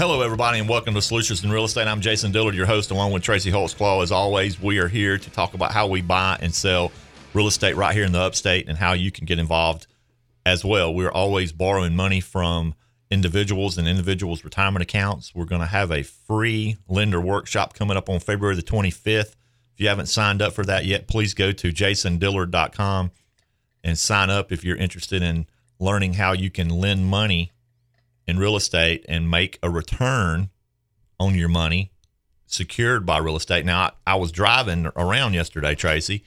Hello, everybody, and welcome to Solutions in Real Estate. I'm Jason Dillard, your host, along with Tracy Holtzclaw. As always, we are here to talk about how we buy and sell real estate right here in the upstate and how you can get involved as well. We're always borrowing money from individuals and individuals' retirement accounts. We're going to have a free lender workshop coming up on February the 25th. If you haven't signed up for that yet, please go to jasondillard.com and sign up if you're interested in learning how you can lend money in real estate and make a return on your money secured by real estate. Now, I, I was driving around yesterday, Tracy,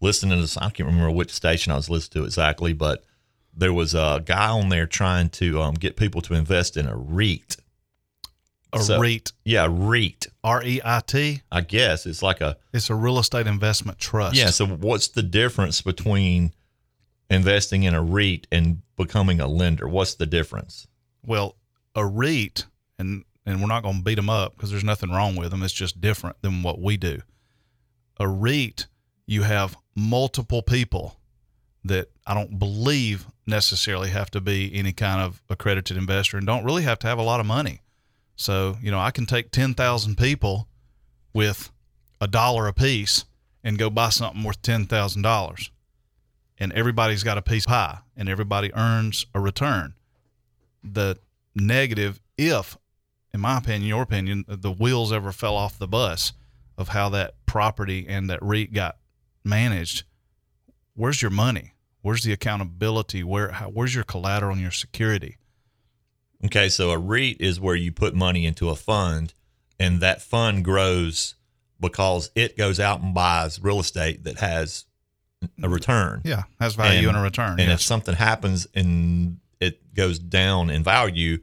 listening to this. I can't remember which station I was listening to exactly, but there was a guy on there trying to um, get people to invest in a REIT. A So- REIT, Yeah, REIT. R E I T. I guess it's like a It's a real estate investment trust. yeah. So what's the difference between investing in a REIT and becoming a lender? What's the difference? Well, a REIT, and and we're not going to beat them up because there's nothing wrong with them. It's just different than what we do. A REIT, you have multiple people that I don't believe necessarily have to be any kind of accredited investor and don't really have to have a lot of money. So, you know, I can take 10,000 people with a dollar a piece and go buy something worth $10,000. And everybody's got a piece of pie and everybody earns a return. The negative, if, in my opinion, your opinion, the wheels ever fell off the bus of how that property and that REIT got managed, where's your money? Where's the accountability? Where how, where's your collateral and your security? Okay, so a REIT is where you put money into a fund, and that fund grows because it goes out and buys real estate that has a return. Yeah, has value and, a return. And if something happens and it goes down in value,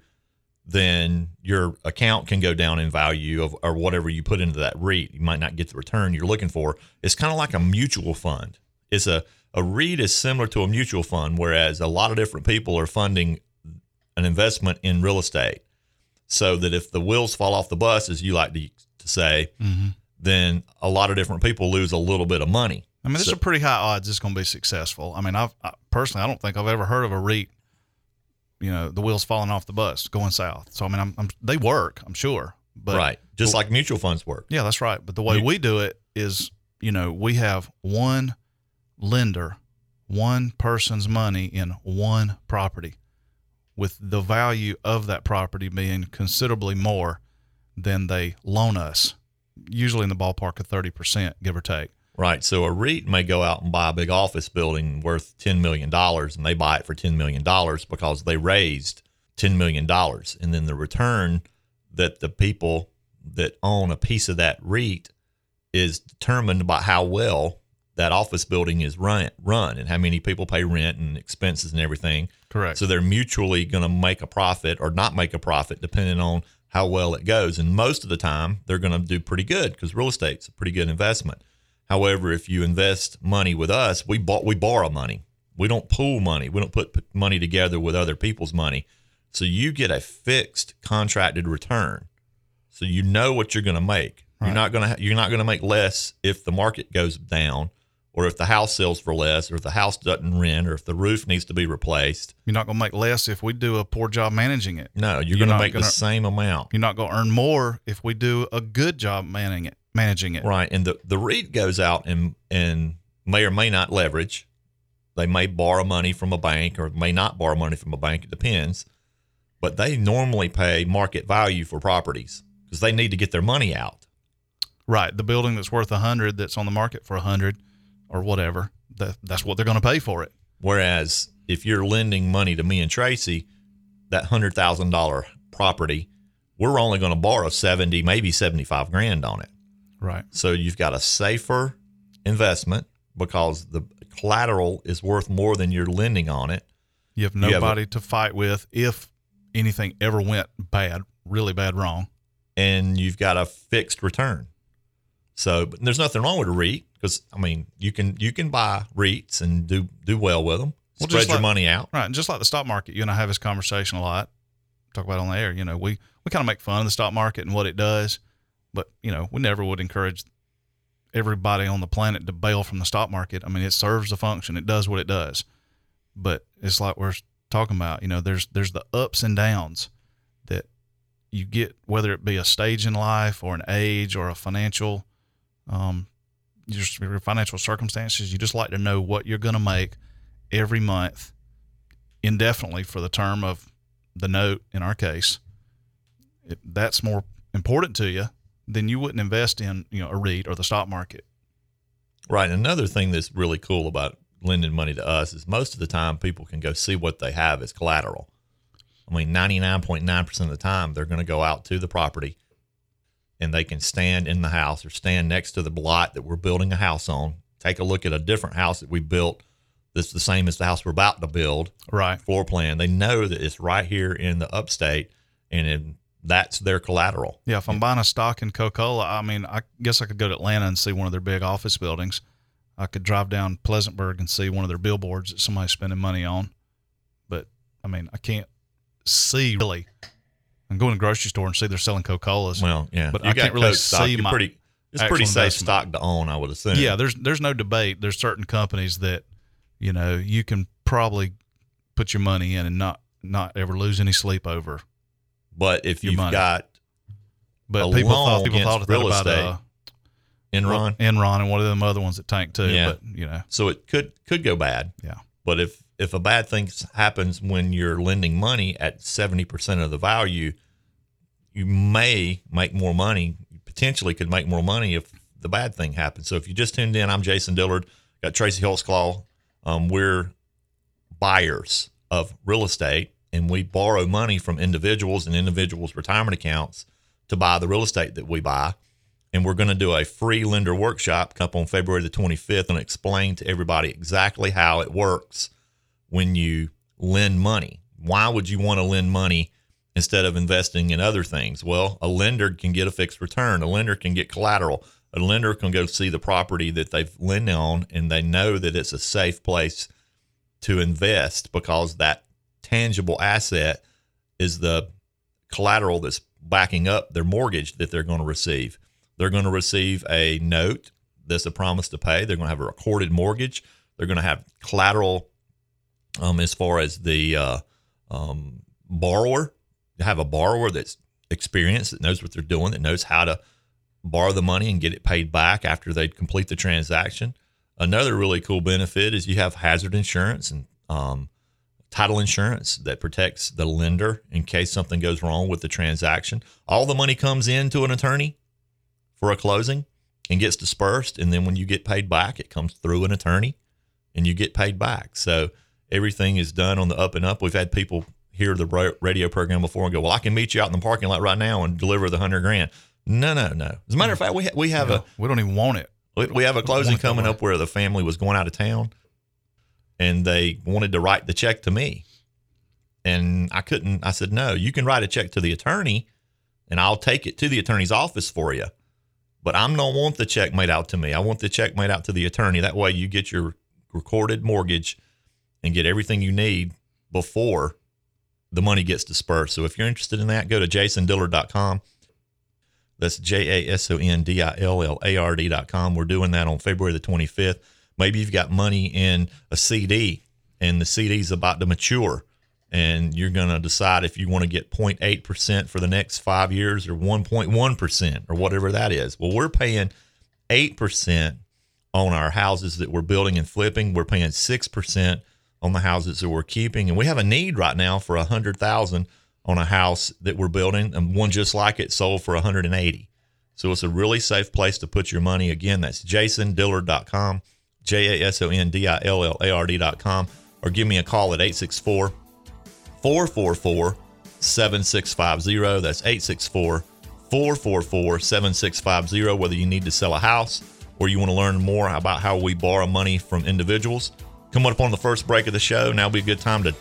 then your account can go down in value of or whatever you put into that REIT. You might not get the return you're looking for. It's kind of like a mutual fund. It's a a REIT is similar to a mutual fund, whereas a lot of different people are funding an investment in real estate. So that if the wheels fall off the bus, as you like to, to say, Mhm. then a lot of different people lose a little bit of money. I mean, there's So- a pretty high odds it's going to be successful. I mean, I've I, personally, I don't think I've ever heard of a REIT. You know, the wheels falling off the bus going south. So I mean, I'm, I'm they work, I'm sure, but right. Just like mutual funds work. Yeah, that's right. But the way we do it is, you know, we have one lender, one person's money in one property, with the value of that property being considerably more than they loan us, usually in the ballpark of 30%, give or take. Right. So a REIT may go out and buy a big office building worth $10 million and they buy it for $10 million because they raised $10 million. And then the return that the people that own a piece of that REIT is determined by how well that office building is run, run and how many people pay rent and expenses and everything. Correct. So they're mutually going to make a profit or not make a profit depending on how well it goes. And most of the time, they're going to do pretty good because real estate's a pretty good investment. However, if you invest money with us, we bought we borrow money. We don't pool money. We don't put, money together with other people's money. So you get a fixed contracted return. So you know what you're going to make. You're not going to you're not going to make less if the market goes down or if the house sells for less or if the house doesn't rent or if the roof needs to be replaced. You're not going to make less if we do a poor job managing it. No, you're, You're going to make gonna- the same amount. You're not going to earn more if we do a good job managing it. Managing it. Right. And the, the REIT goes out and, and may or may not leverage. They may borrow money from a bank or may not borrow money from a bank. It depends. But they normally pay market value for properties because they need to get their money out. Right. The building that's worth a hundred that's on the market for a hundred or whatever, that, that's what they're going to pay for it. Whereas if you're lending money to me and Tracy, that hundred thousand dollar property, we're only going to borrow seventy, maybe seventy five grand on it. Right. So you've got a safer investment because the collateral is worth more than you're lending on it. You have You have a- nobody to fight with if anything ever went bad, really bad wrong. and you've got a fixed return. So but there's nothing wrong with a REIT because I mean you can you can buy REITs and do do well with them. Well, spread your like- money out. Right. And just like the stock market, you and I have this conversation a lot. Talk about it on the air. You know, we, we kind of make fun of the stock market and what it does, but, you know, we never would encourage everybody on the planet to bail from the stock market. I mean, it serves a function, it does what it does. But it's like we're talking about, you know, there's there's the ups and downs that you get whether it be a stage in life or an age or a financial um your financial circumstances you just like to know what you're going to make every month indefinitely for the term of the note in our case if that's more important to you then you wouldn't invest in you know a REIT or the stock market Right. Another thing that's really cool about lending money to us is most of the time people can go see what they have as collateral. I mean, 99.9% of the time, they're going to go out to the property and they can stand in the house or stand next to the lot that we're building a house on, take a look at a different house that we built that's the same as the house we're about to build, right floor plan. They know that it's right here in the upstate and it, that's their collateral. Yeah, if I'm buying a stock in Coca-Cola, I mean, I guess I could go to Atlanta and see one of their big office buildings. I could drive down Pleasantburg and see one of their billboards that somebody's spending money on. But I mean, I can't see really. I'm going to the grocery store and see they're selling Coca-Colas. Well, yeah, But You I can't really stock. see You're my pretty, it's pretty safe stock to own, I would assume. yeah, there's there's no debate. There's certain companies that you know you can probably put your money in and not not ever lose any sleep over. But if Your you've money. got But A people thought people thought real about estate. uh, Enron, Enron and one of them other ones that tanked too. Yeah. But you know, so it could could go bad. Yeah. But if if a bad thing happens when you're lending money at seventy percent of the value, you may make more money. You potentially could make more money if the bad thing happens. So if you just tuned in, I'm Jason Dillard. Got Tracy Holtzclaw. Um, we're buyers of real estate, and we borrow money from individuals and individuals' retirement accounts to buy the real estate that we buy and we're going to do a free lender workshop up on February the 25th and explain to everybody exactly how it works when you lend money. Why would you want to lend money instead of investing in other things? Well, a lender can get a fixed return, a lender can get collateral, a lender can go see the property that they've lent on and they know that it's a safe place to invest because that tangible asset is the collateral that's backing up their mortgage that they're going to receive. They're going to receive a note that's a promise to pay. They're going to have a recorded mortgage. They're going to have collateral um, as far as the uh, um, borrower. Have a borrower that's experienced, that knows what they're doing, that knows how to borrow the money and get it paid back after they complete the transaction. Another really cool benefit is you have hazard insurance and um, title insurance that protects the lender in case something goes wrong with the transaction. All the money comes in to an attorney for a closing and gets dispersed. And then when you get paid back, it comes through an attorney and you get paid back. So everything is done on the up and up. We've had people hear the radio program before and go, Well, I can meet you out in the parking lot right now and deliver the hundred grand. No, no, no. As a matter of fact, we, ha- we have a we don't even want it. we, we have a closing coming up where the family was going out of town and they wanted to write the check to me. And I couldn't, I said, no, you can write a check to the attorney and I'll take it to the attorney's office for you. But I don't want the check made out to me. I want the check made out to the attorney. That way you get your recorded mortgage and get everything you need before the money gets dispersed. So if you're interested in that, go to jasondillard.com. That's J A S O N D I L L A R D.com. We're doing that on February the 25th. Maybe you've got money in a CD and the CD is about to mature and you're going to decide if you want to get 0.8% for the next five years or 1.1% or whatever that is. Well, we're paying 8% on our houses that we're building and flipping. We're paying 6% on the houses that we're keeping. And we have a need right now for a 100000 on a house that we're building and one just like it sold for 180 so it's a really safe place to put your money again that's jasondillard.com j-a-s-o-n-d-i-l-l-a-r-d.com or give me a call at 864 444 7650 that's 864 444 7650 whether you need to sell a house or you want to learn more about how we borrow money from individuals come up on the first break of the show now would be a good time to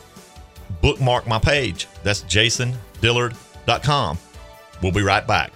bookmark my page. That's jasondillard.com. We'll be right back.